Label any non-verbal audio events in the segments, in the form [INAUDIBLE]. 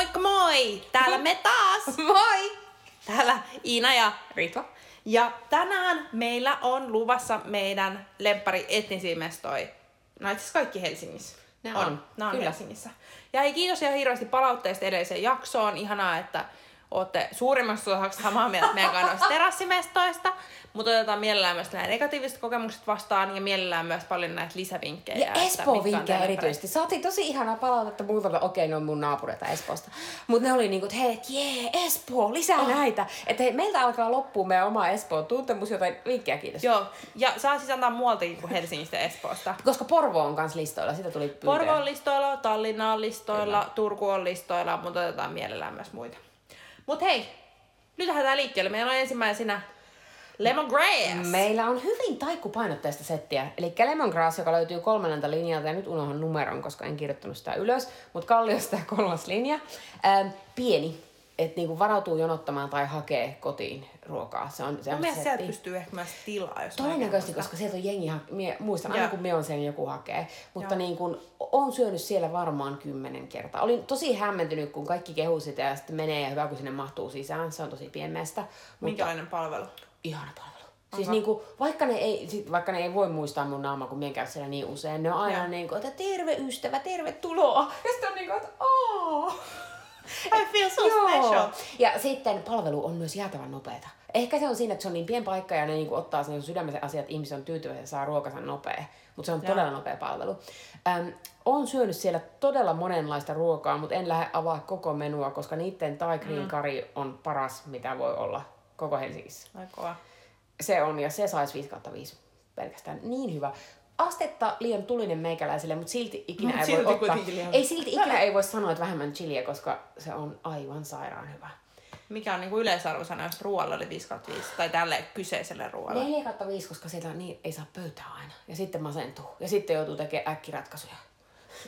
Moikka moi! Täällä me taas! [LAUGHS] Moi! Täällä Iina ja Ritva. Ja tänään meillä on luvassa meidän lemppari etnisiä mestoja. No itse kaikki Helsingissä. Ne on, Nämä on kyllä. Helsingissä. Ja hei, kiitos ihan hirveästi palautteesta edelliseen jaksoon. Ihanaa, että olette suurimmassa osaksi samaa mieltä meidän kanssa terassimestoista. Mutta otetaan mielellään myös nämä negatiiviset kokemukset vastaan ja mielellään myös paljon näitä lisävinkkejä. Ja Espoo-vinkkejä erityisesti. Saatiin tosi ihanaa palautetta muutalta, okei, ne on mun naapureita Espoosta. Mutta ne oli niinku, että hei, jee, Espoo, lisää oh. näitä. Että hei, meiltä alkaa loppua meidän oma Espoon tuntemus, joten vinkkejä kiitos. Joo, ja saa siis antaa muualtakin kuin Helsingistä ja Espoosta. Koska Porvo on kans listoilla, sitä tuli pyyntöjä. Porvo on listoilla, Tallinna on listoilla, Kyllä. Turku on listoilla, mutta otetaan mielellään myös muita. Mut hei, nyt lähdetään liikkeelle. Meillä on ensimmäisenä Lemongrass. Meillä on hyvin taikkupainotteista settiä. Eli Lemongrass, joka löytyy kolmannelta linjalta, ja nyt unohan numeron, koska en kirjoittanut sitä ylös, mutta Kalliosta kolmas linja. Ähm, pieni, että niinku varautuu jonottamaan tai hakee kotiin ruokaa. Se on, se Mun on setti. sieltä pystyy ehkä myös tilaa, jos Todennäköisesti, koska sieltä on jengi, ha- mie, muistan aina Joo. kun me on sen joku hakee, mutta niin kun, on syönyt siellä varmaan kymmenen kertaa. Olin tosi hämmentynyt, kun kaikki kehuu sitä ja sitten menee ja hyvä, kun sinne mahtuu sisään. Se on tosi pienmestä. Mutta Minkälainen palvelu? ihana palvelu. Siis niinku, vaikka, ne ei, sit, vaikka ne ei voi muistaa mun naamaa, kun mien käy siellä niin usein, ne on aina Joo. niinku, että terve ystävä, tervetuloa. Ja sitten on niinku, että aah. I feel so special. Ja sitten palvelu on myös jäätävän nopeeta. Ehkä se on siinä, että se on niin pieni paikka ja ne niinku ottaa sen sydämisen asiat, että ihmiset on tyytyväisiä ja saa ruokansa nopea. Mutta se on Joo. todella nopea palvelu. Ähm, on syönyt siellä todella monenlaista ruokaa, mutta en lähde avaa koko menua, koska niiden Thai green curry on paras, mitä voi olla koko Helsingissä. Ai kova. Se on, ja se saisi 5 kautta 5 pelkästään. Niin hyvä. Astetta liian tulinen meikäläiselle, mutta silti ikinä Mut ei silti voi ottaa. liian- Ei silti ikinä ei voi sanoa, että vähemmän chiliä, koska se on aivan sairaan hyvä. Mikä on niinku yleisarvosana, jos ruoalla oli 5 5 tai tälle kyseiselle ruoalle? 4 kautta 5, koska sieltä niin ei saa pöytää aina. Ja sitten masentuu. Ja sitten joutuu tekemään äkkiratkaisuja.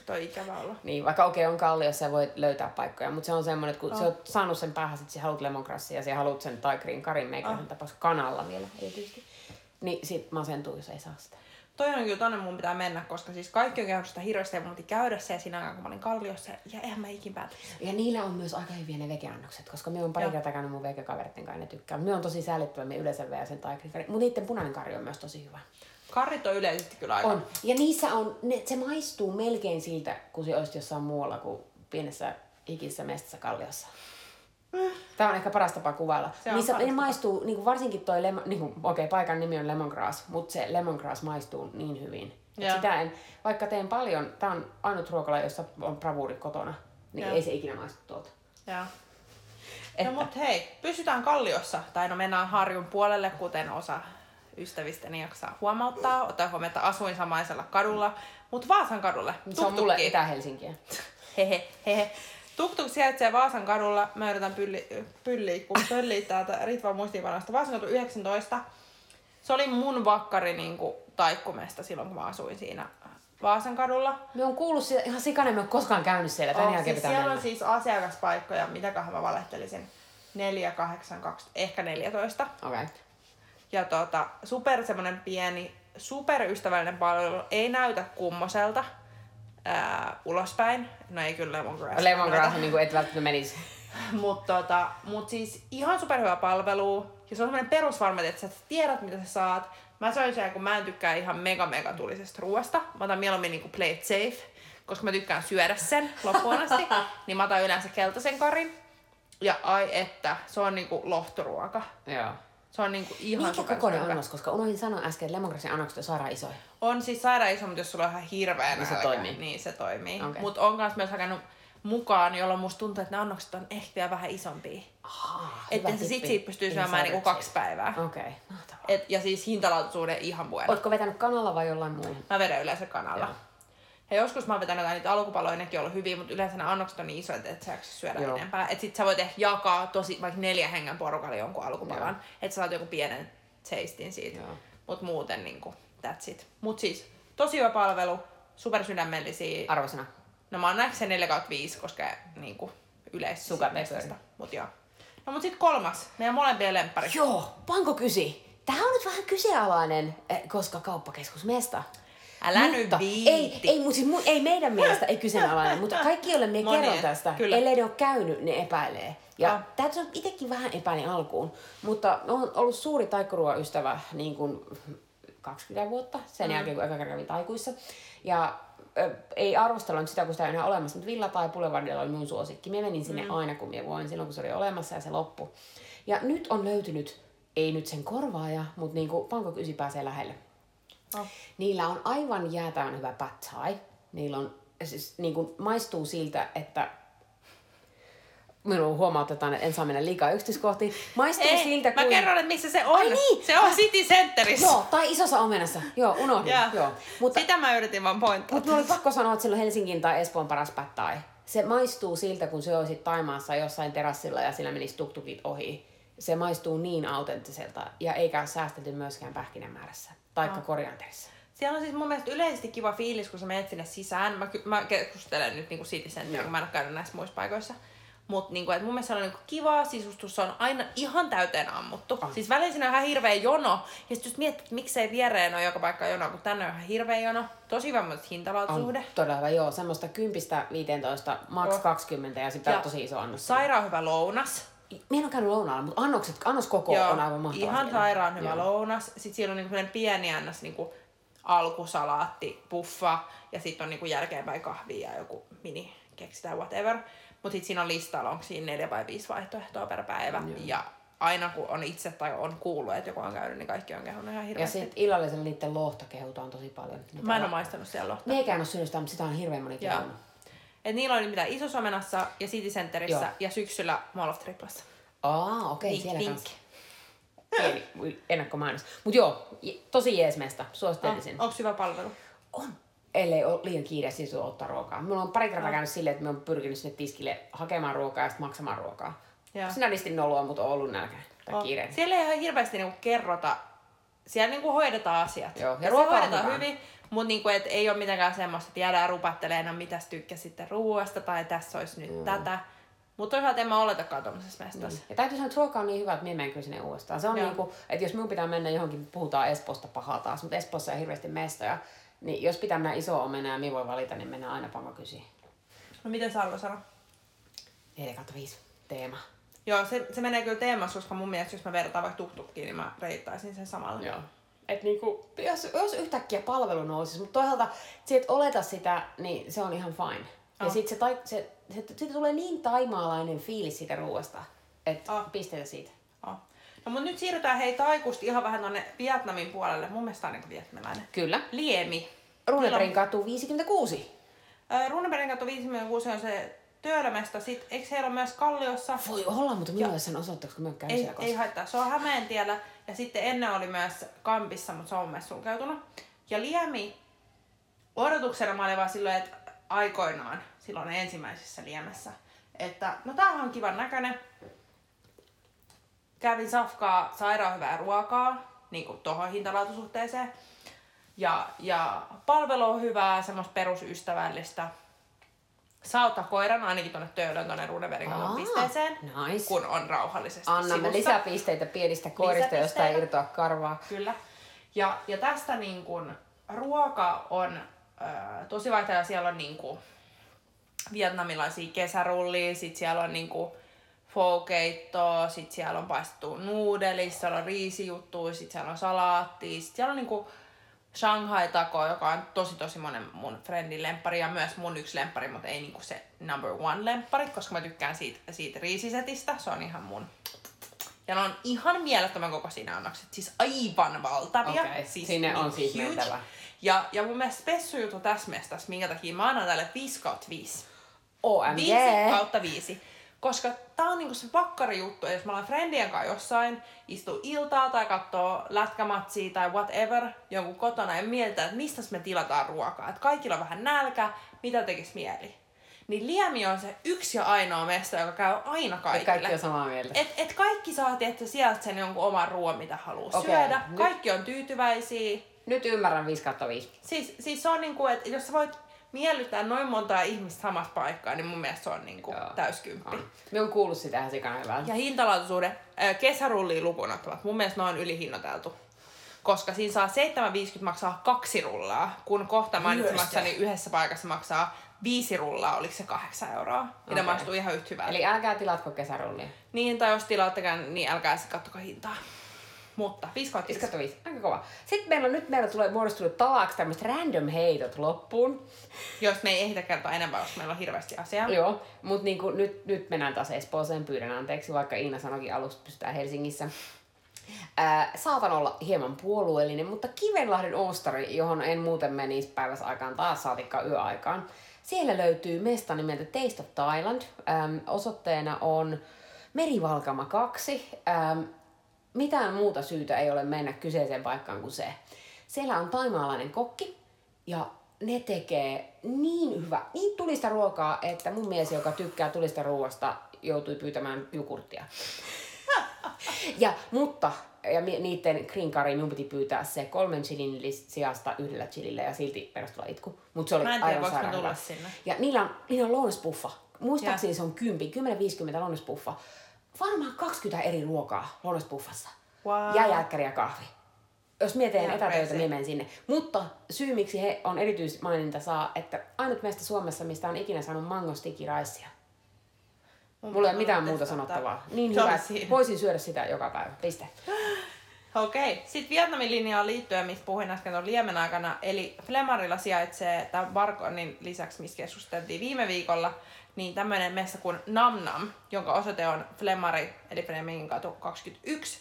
Toi ikävä olla. Niin, vaikka okei okay, on kalliossa ja voi löytää paikkoja, mutta se on semmoinen, että kun oh. sä oot saanut sen päähän, sit sä haluat lemongrassia ja sä haluat sen Thai green curryn meikäläisen oh. tapaus kanalla vielä erityisesti. Niin sit masentuu, jos ei saa sitä. Toi on kyllä tonne mun pitää mennä, koska siis kaikki on käynyt sitä hirveästi ja mun piti käydä se siinä aikaan, kun mä olin kalliossa. Ja eihän mä ikin päätä. Ja niillä on myös aika hyviä ne vegeannokset, koska me on pari kertaa käynyt mun vegekaveritten kanssa ja ne tykkää. Me on tosi säällittävä, me yleensä veä sen Thai green curry. Mutta niiden punainen kari on myös tosi hyvä. Karrit on yleisesti kyllä aika. On. Ja niissä on, ne, se maistuu melkein siltä, kun se olisi jossain muualla kuin pienessä ikisessä mestassa kalliossa. Tämä on ehkä paras tapa kuvailla. Se Niissä ne maistuu, niin kuin varsinkin toi, niin kuin, okei, paikan nimi on lemongrass, mutta se lemongrass maistuu niin hyvin. Joo. sitä en, vaikka teen paljon, tämä on ainut ruokala, jossa on bravuuri kotona, niin Joo. ei se ikinä maistu tuolta. Että- No mut hei, pysytään Kalliossa, tai no mennään Harjun puolelle, kuten osa ystävistäni jaksaa huomauttaa. Ottaa huomioon, että asuin samaisella kadulla, mutta Vaasan kadulle. Se on mulle. Itä-Helsinkiä. Hehe, hehe. Tuk-tuk sijaitsee Vaasan kadulla. Mä yritän pylli, pylliä, kun pölliä täältä Ritvan muistiinpanosta. Vaasan katu 19. Se oli mun vakkari niin kuin, taikkumesta silloin, kun mä asuin siinä Vaasan kadulla. Me on kuullut sitä ihan sikanen, me on koskaan käynyt siellä. Tän Oh, siis pitää siellä mennä. on siis asiakaspaikkoja, mitäköhän mä valehtelisin. 4, 8, 2, ehkä 14. Okei. Okay. Ja tota, super semmonen pieni, superystävällinen palvelu. Ei näytä kummoselta ää, ulospäin. No ei kyllä Lemongrass. Lemongrass on niin kuin et välttämättä menisi. [LAUGHS] Mutta tota, mut siis ihan superhyvä palvelu. Ja se on semmoinen perusvarma, että sä tiedät mitä sä saat. Mä söin sen, kun mä en tykkää ihan mega mega tulisesta ruoasta. Mä otan mieluummin niinku play it safe, koska mä tykkään syödä sen loppuun asti. [LAUGHS] niin mä otan yleensä keltaisen karin. Ja ai että, se on niinku lohturuoka. Joo. Se on niinku ihan Minkä kokoinen annos, koska unohdin sanoa äsken, että lemongrassin annokset on sairaan isoja. On siis sairaan iso, mutta jos sulla on ihan hirveä Niin se nälkä, toimii. Niin se toimii. Okay. Mutta on myös myös hakenut mukaan, jolloin musta tuntuu, että ne annokset on ehkä vielä vähän isompia. Ah, Että se sit siitä pystyy syömään niinku kaksi päivää. Okei, okay. mahtavaa. Et, ja siis hintalaatuisuuden ihan bueno. Ootko vetänyt kanalla vai jollain muulla? Mä vedän yleensä kanalla. Joo. Ja joskus mä oon vetänyt jotain niitä alkupaloja, nekin on ollut hyviä, mutta yleensä ne annokset on niin isoja, että sä jaksa syödä Joo. enempää. Et sit sä voit ehkä jakaa tosi vaikka neljä hengen porukalle jonkun alkupalan, että sä saat joku pienen seistin siitä. Joo. Mut muuten niinku, that's it. Mut siis, tosi hyvä palvelu, supersydämellisiä. Arvosana. No mä oon nähnyt sen 4 kautta 5, koska niinku peperi. Mut joo. No mut sit kolmas, meidän molempien lemppari. Joo, panko kysi. Tämä on nyt vähän kyseenalainen, eh, koska kauppakeskus mesta. Älä nyt mutta, viitti. Ei, ei, mutta siis, mu- ei meidän mielestä ei kyseenalainen, mutta [LAUGHS] kaikki, joille me kerron tästä, kyllä. ellei ne ole käynyt, ne epäilee. Ja Ah. täytyy sanoa, että itsekin vähän epäilin alkuun, mutta olen ollut suuri taikkuruoan ystävä niin kuin 20 vuotta sen mm. jälkeen, kun eka kerran taikuissa. Ja ö, ei arvostella nyt sitä, kun sitä ei enää olemassa, mutta Villa tai Boulevardilla oli mun suosikki. Mä menin sinne mm. aina, kun mä voin, silloin kun se oli olemassa ja se loppu. Ja nyt on löytynyt, ei nyt sen korvaaja, mutta niin kuin Bangkok 9 pääsee lähelle. Oh. Niillä on aivan jäätävän hyvä pad thai. Niillä on, siis niin kuin maistuu siltä, että minun huomautetaan, että en saa mennä liikaa yksityiskohtiin. Maistuu Ei, siltä mä kuin... kerron, että missä se on. Ai niin! Se on City Centerissä. Joo, tai isossa omenassa. Joo, unohdin. Joo. Joo. Mutta, Sitä mä yritin vaan pointtaa. mutta oli pakko sanoa, että silloin Helsingin tai Espoon paras pad thai. Se maistuu siltä, kun se olisit Taimaassa jossain terassilla ja sillä menisi tuktukit ohi. Se maistuu niin autenttiselta ja eikä ole säästetty myöskään pähkinämäärässä. Taikka Ah. korianterissa. Siellä on siis mun mielestä yleisesti kiva fiilis, kun sä menet sinne sisään. Mä, mä keskustelen nyt niinku City Center, kun mä en ole käynyt näissä muissa paikoissa. Mutta niinku, mun mielestä siellä on niinku kiva sisustus, se on aina ihan täyteen ammuttu. On. Siis välillä siinä on ihan hirveä jono. Ja sit just miettii, että miksei viereen ole joka paikka jono, kun tänne on ihan hirveä jono. Tosi hyvä hintalaatusuhde. On todella joo. Semmoista 10 15, max Joo. 20 ja sitten on tosi iso annos. Sairaan hyvä lounas. Mä en ole käynyt lounaalla, mutta annokset, annoskoko on aivan mahtava. Ihan siellä. sairaan hyvä Joo. lounas. Sitten siellä on niinku pieni annos niinku alkusalaatti, puffa ja sitten on niinku jälkeenpäin kahvia ja joku mini keksi tai whatever. Mutta sitten siinä on listalla, onko siinä neljä vai viisi vaihtoehtoa per päivä. Joo. Ja aina kun on itse tai on kuullut, että joku on käynyt, niin kaikki on kehunut ihan Ja hirveästi. sitten illallisella niiden lohta kehutaan tosi paljon. Mä en ole maistanut siellä lohta. Meikään ole syönyt sitä, mutta sitä on hirveän moni Joo. kehunut. Et niillä oli mitä Isosomenassa ja City Centerissä Joo. ja syksyllä Mall of Triplassa. Aa, okei, Vink, siellä vink. kanssa. Pieni ennakkomainos. Mut joo, tosi jees mesta. Suosittelisin. Onko hyvä palvelu? On. Ellei ole liian kiire siis ottaa ruokaa. Mulla on pari kertaa Joo. käynyt silleen, että me on pyrkinyt sinne tiskille hakemaan ruokaa ja sitten maksamaan ruokaa. Joo. Sinä listin noloa, mutta on ollut nälkä tai On. kiire. Siellä ei ihan hirveästi niinku kerrota, siellä niinku hoidetaan asiat. Joo, ja ja se ruoka on hoidetaan hyvin, mutta niinku, et ei ole mitenkään semmoista, että jäädään rupattelemaan, mitäs tykkäsitte ruoasta tai tässä olisi nyt mm. tätä. Mutta toisaalta en mä oletakaan tuommoisessa mestassa. Ja täytyy sanoa, että ruoka on niin hyvä, että minä kyllä sinne uudestaan. Se on Joo. niin kuin, että jos minun pitää mennä johonkin, puhutaan Espoosta pahaa taas, mutta Espoossa on hirveästi mestoja, niin jos pitää mennä iso omena ja minä voi valita, niin mennään aina panko kysyä. No miten Salva sanoo? 4 kautta 5 teema. Joo, se, se menee kyllä teemassa, koska mun mielestä jos mä vertaan vaikka tuktukkiin, niin mä reittaisin sen samalla. Joo. Et niinku, jos, jos yhtäkkiä palvelu nousisi, mutta toisaalta se, et oleta sitä, niin se on ihan fine. Ja Oh. sit se, tai, se, se, siitä tulee niin taimaalainen fiilis siitä ruoasta, että Oh. pisteitä siitä. Oh. No mut nyt siirrytään hei taikusti ihan vähän tonne Vietnamin puolelle. Mun mielestä on niinku vietnamilainen. Kyllä. Liemi. Runeberin katu 56. Äh, Runebergin katto 56 on se työlämesta. Sitten eikö heillä ole myös Kalliossa? Voi olla, mutta ole sen osoitteeksi, kun mä käynyt Ei, ei haittaa. Se on Hämeentiellä ja sitten ennen oli myös Kampissa, mutta se on myös sulkeutunut. Ja Liemi, odotuksena mä olin vaan silleen, että aikoinaan, silloin ensimmäisessä Liemessä, että no tää on kivan näköinen. Kävin safkaa sairaan hyvää ruokaa, niin kuin tohon hintalaatusuhteeseen. Ja, ja palvelu on hyvää, semmoista perusystävällistä. Saa ottaa koiran ainakin tuonne Töölön tuonne Runebergin Aa, pisteeseen, nice. kun on rauhallisesti Annamme sivussa. lisäpisteitä pienistä koirista, josta ei irtoa karvaa. Kyllä. Ja, ja tästä niin kun, ruoka on ö, tosi vaihteleva. Siellä on niin kun, vietnamilaisia kesärullia, sit siellä on niin kun, foukeittoa, sit siellä on paistettu nuudelis, siellä on riisijuttuja, sit siellä on salaattia, sit siellä on niin kun, Shanghai Taco, joka on tosi tosi monen mun friendin lemppari ja myös mun yksi lemppari, mutta ei niinku se number one lemppari, koska mä tykkään siitä, siitä riisisetistä. Se on ihan mun. Ja ne on ihan mielettömän kokoisia annokset, siis aivan valtavia. Okei, siis sinne on niinku siis mentävä. Ja, ja mun mielestä spessu juttu tässä mestassa, minkä takia mä annan tälle 5 kautta 5. OMG! 5 kautta 5. Koska tää on niinku se pakkari juttu, jos mä olen friendien kanssa jossain, istuu iltaa tai katsoo lätkämatsia tai whatever jonkun kotona ja mietitään, että mistä me tilataan ruokaa. Että kaikilla on vähän nälkä, mitä tekis mieli. Niin Liemi on se yksi ja ainoa mesta, joka käy aina kaikille. Kaikki on samaa mieltä. Et, et kaikki saa tietysti sieltä sen jonkun oman ruoan, mitä haluaa Okei, syödä. nyt- Kaikki on tyytyväisiä. Nyt ymmärrän 5 kautta 5. Siis, siis se on niinku, että jos sä voit miellyttää noin montaa ihmistä samassa paikkaa, niin mun mielestä se on niinku Joo. täyskymppi. Me on kuullut sitä ihan sikana hyvää. Ja hintalaatuisuuden kesärullia lukuun ottavat. Mun mielestä ne on ylihinnoiteltu. koska siinä saa 7,50 maksaa kaksi rullaa, kun kohta mainitsemassani Ryöstö. yhdessä paikassa maksaa viisi rullaa, oliko se kahdeksan euroa. Ja okay. maistuu ihan yhtä hyvältä. Eli älkää tilatko kesärullia. Niin, tai jos tilaattekään, niin älkää sitten kattoko hintaa. Mutta 5 kautta 5. 55. Aika kova. Sitten meillä on nyt meillä tulee muodostunut tavaksi tämmöiset random heitot loppuun. Jos me ei ehditä kertoa enempää, koska meillä on hirveästi asiaa. Joo, mutta niinku nyt, nyt mennään taas Espooseen, pyydän anteeksi, vaikka Iina sanoikin alusta pystytään Helsingissä. Ää, saatan olla hieman puolueellinen, mutta Kivenlahden Oostari, johon en muuten menisi päivässä aikaan taas saatikka yöaikaan. Siellä löytyy mesta nimeltä Taste of Thailand. Ähm, osoitteena on Merivalkama 2. Ähm, mitään muuta syytä ei ole mennä kyseiseen paikkaan kuin se. Siellä on taimaalainen kokki ja ne tekee niin hyvä, niin tulista ruokaa, että mun mies, joka tykkää tulista ruoasta, joutui pyytämään jukurttia. Ja, mutta ja niiden green curry minun piti pyytää se kolmen chilin sijasta yhdellä chilillä ja silti perustuva itku. Mutta se oli Mä en tiedä, aivan tulla sinne. Ja niillä on, niillä on lounaspuffa. Muistaakseni se on 10, 10-50 lounaspuffa. Varmaan 20 eri ruokaa lounaspuffassa. Wow. Ja jälkkäri ja kahvi. Jos mie teen Ihan etätöitä, niin menen sinne. Mutta syy, miksi he on erityismaininta saa, että ainut meistä Suomessa, mistä on ikinä saanut mango sticky ricea. Mun Mulla ei ole mitään muuta sanottavaa. Niin hyvä, voisin syödä sitä joka päivä. Piste. [GASPS] Okei, sitten Vietnamin linjaan liittyen, mistä puhuin äsken tuon Liemen aikana, eli Flemarilla sijaitsee tämän Barkonin lisäksi, mistä keskusteltiin viime viikolla, niin tämmöinen messa kuin Nam Nam, jonka osoite on Flemari, eli Flemingin katu 21.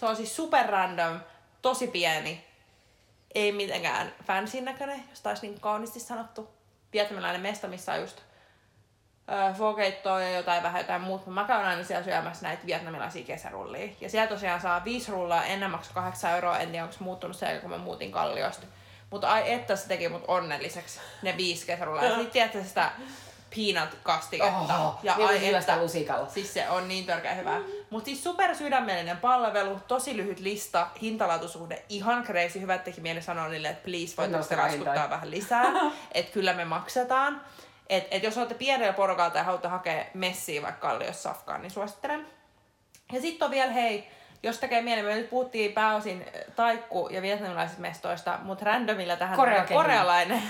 Se on siis super random, tosi pieni, ei mitenkään fansin näköinen, jos taisi niin kauniisti sanottu. Vietnamilainen mesta, missä on just fokeittoa ja jotain vähän jotain muuta. Mä käyn aina siellä syömässä näitä vietnamilaisia kesärullia. Ja siellä tosiaan saa viisi rullaa, ennen maksoi 8 euroa, en tiedä onko se muuttunut sen jälkeen, kun mä muutin Kalliosta. Mutta ai että se teki mut onnelliseksi, ne viisi kesärullaa. Ja sitten tiedätkö sitä peanut kastiketta. Oho, ja ai että, lusikalla. Siis se on niin törkeä hyvä. Mutta siis super sydämellinen palvelu, tosi lyhyt lista, hintalaatusuhde, ihan crazy. Hyvä, että teki mieli sanoa niille, että please, voitteko te hintoja. vähän lisää. [LAUGHS] että kyllä me maksetaan. Et, et jos olette pienellä porukalta ja haluatte hakea messiä vaikka Kalliossa safkaan, niin suosittelen. Ja sitten on vielä, hei, jos tekee mieli, me nyt puhuttiin pääosin äh, taikku- ja vietnamilaisista mestoista, mutta randomilla tähän Korea korealainen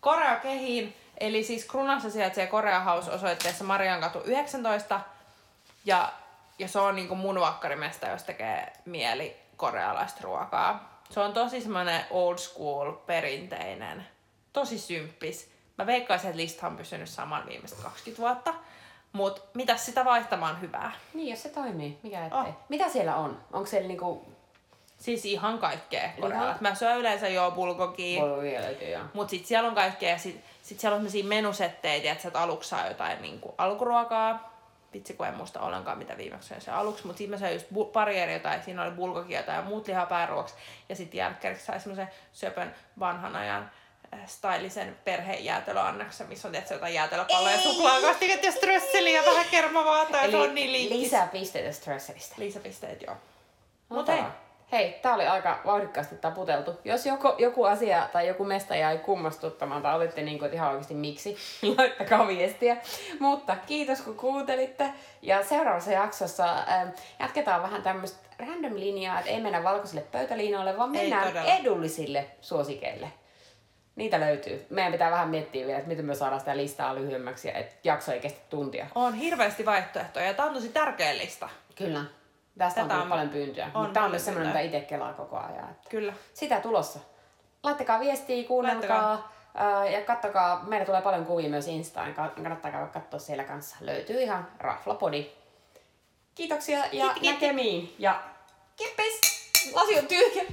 Korea kehiin. Eli siis Krunassa sijaitsee Korea House osoitteessa Mariankatu 19. Ja, ja se on niinku mun vakkarimesta, jos tekee mieli korealaista ruokaa. Se on tosi semmoinen old school, perinteinen, tosi symppis. Mä veikkaisin, että lista on pysynyt saman viimeiset 20 vuotta. Mut mitä sitä vaihtamaan hyvää? Niin, jos se toimii, mikä ettei. Oh. Mitä siellä on? Onko siellä niinku... Siis ihan kaikkea korealaista. Mä syön yleensä jo bulgogia. Voi vielä löytyy, joo. Mut sit siellä on kaikkea ja sit, sit siellä on sellaisia menusetteitä, että sä et aluksi saa jotain niinku alkuruokaa. Vitsi kun en muista ollenkaan mitä viimeksi söin se aluksi, mutta sitten mä söin just bu- pari eri jotain, siinä oli bulgogia ja muut lihaa pääruoksi. Ja sitten jälkkäriksi sai semmoisen söpön vanhan ajan stylisen perhejäätelöannoksen, missä on tietysti jotain jäätelöpalloja, Ei! suklaakastiketta ja strösseliä ja vähän kermavaata, ja se on niin liikkis. lisää pisteitä stresseristä. Lisäpisteet, joo. Mut hei. Hei, tää oli aika vauhdikkaasti taputeltu. Jos joku, joku asia tai joku mesta jäi kummastuttamaan tai olitte niin kuin, ihan oikeasti miksi, [LAUGHS] niin laittakaa viestiä. Mutta kiitos kun kuuntelitte. Ja seuraavassa jaksossa ähm, jatketaan vähän tämmöistä random linjaa, että ei mennä valkoisille pöytäliinoille, vaan mennään edullisille suosikeille. Niitä löytyy. Meidän pitää vähän miettiä vielä, että miten me saadaan sitä listaa lyhyemmäksi ja että jakso ei kestä tuntia. on hirveästi vaihtoehtoja ja tää on tosi tärkeä lista. Kyllä. Tästä on Tätä tullut on- paljon pyyntöjä. on Mutta tämä on myös semmoinen, mitä itse kelaa koko ajan. Että Kyllä. sitä tulossa. Laittakaa viestiä, kuunnelkaa ää, ja kattokaa. Meillä tulee paljon kuvia myös Instaan. Ka- Kannattaa käydä katsoa siellä kanssa. Löytyy ihan Raflapodi. Kiitoksia ja Kiitti, kiitti. näkemiin. Ja kippis! Lasi on tyhjä.